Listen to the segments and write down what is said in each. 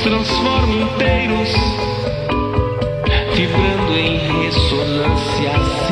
transforma inteiros, vibrando em ressonância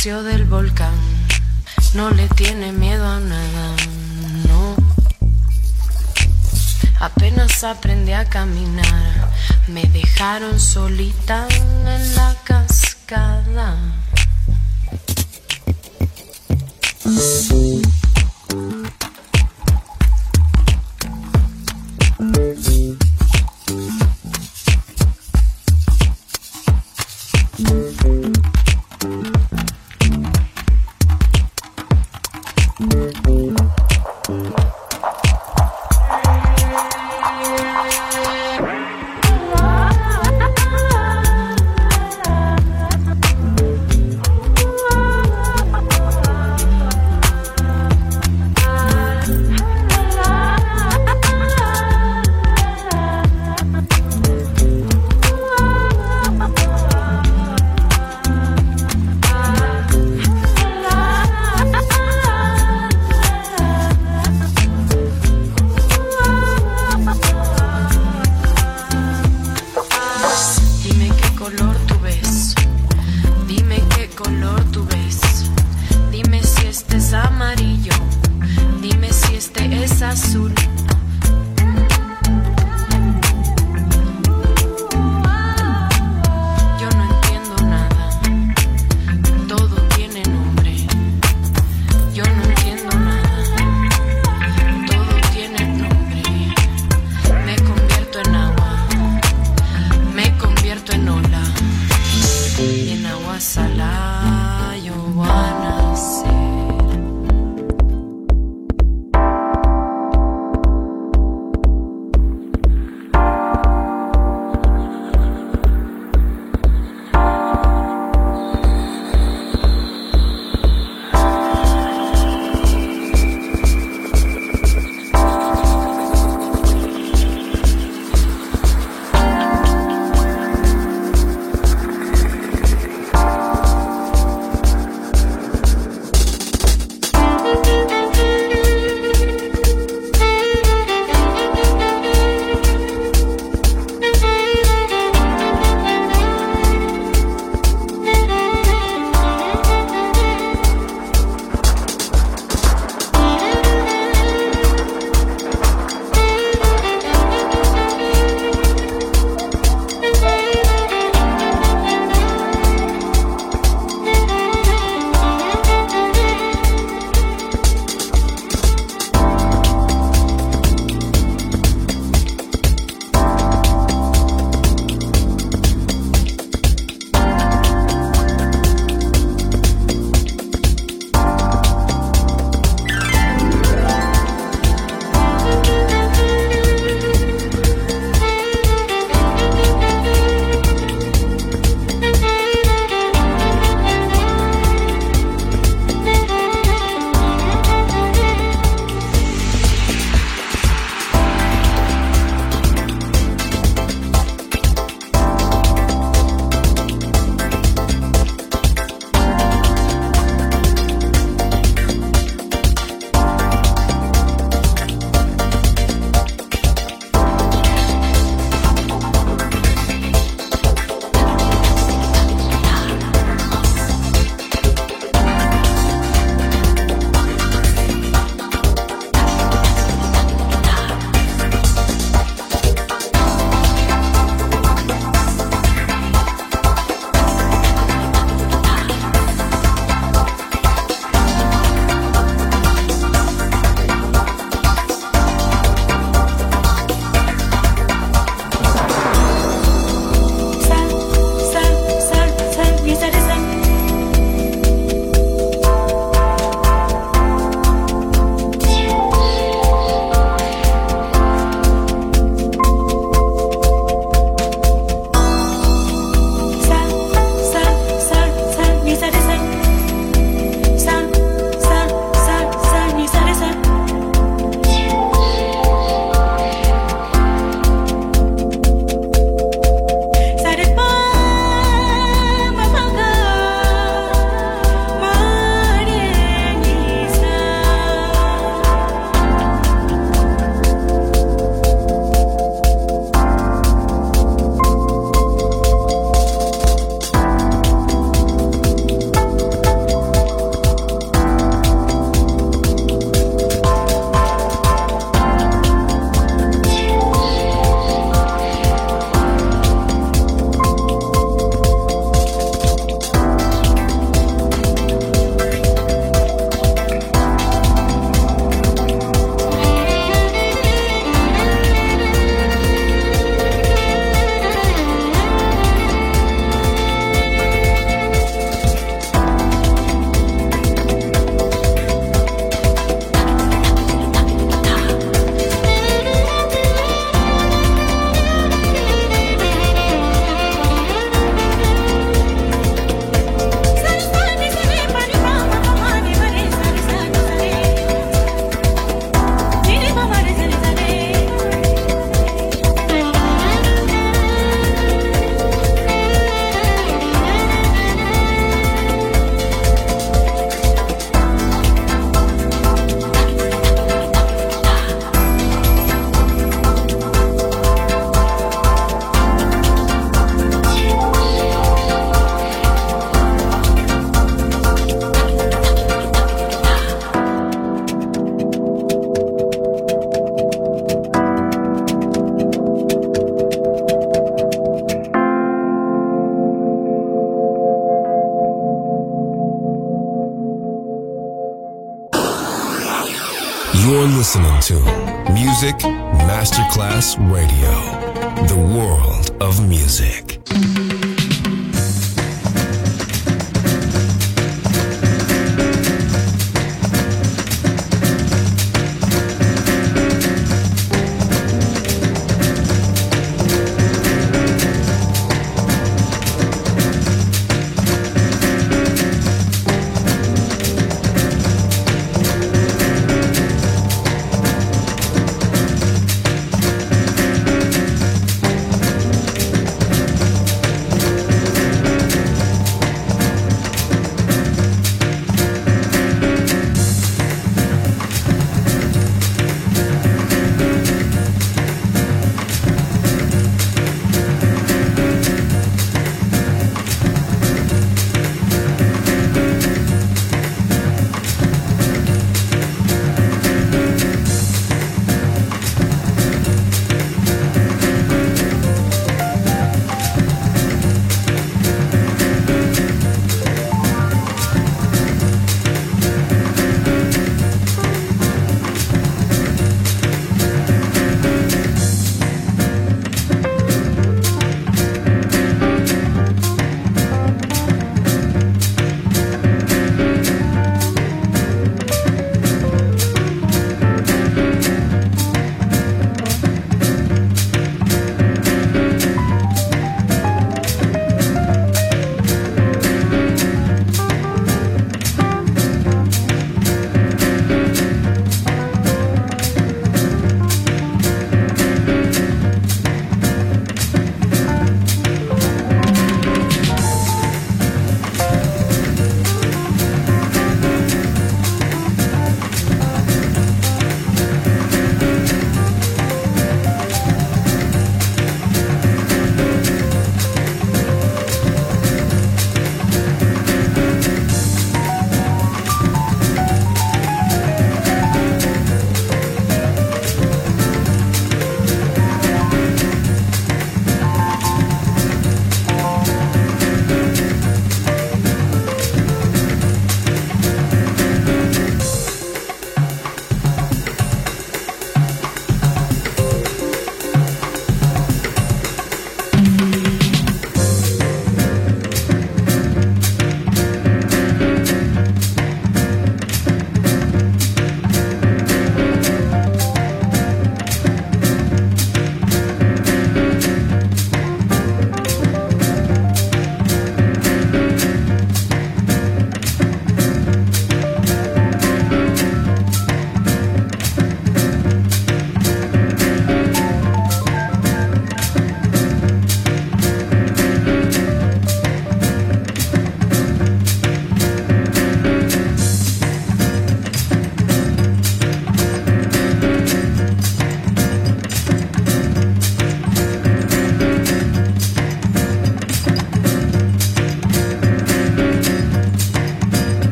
del volcán. No le tiene miedo a nada, no. Apenas aprendí a caminar, me dejaron solita.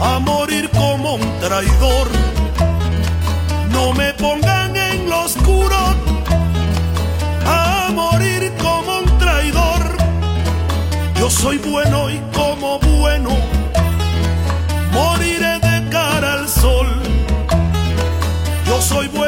a morir como un traidor. No me pongan en lo oscuro a morir como un traidor. Yo soy bueno y como bueno moriré de cara al sol. Yo soy bueno.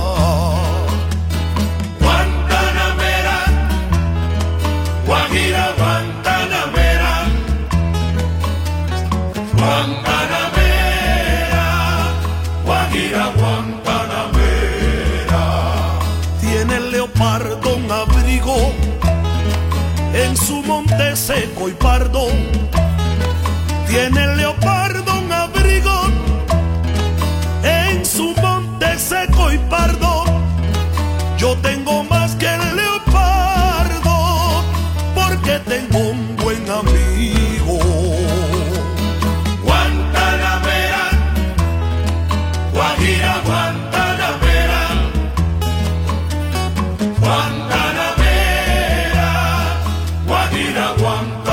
Iraguam.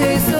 Rapture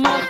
more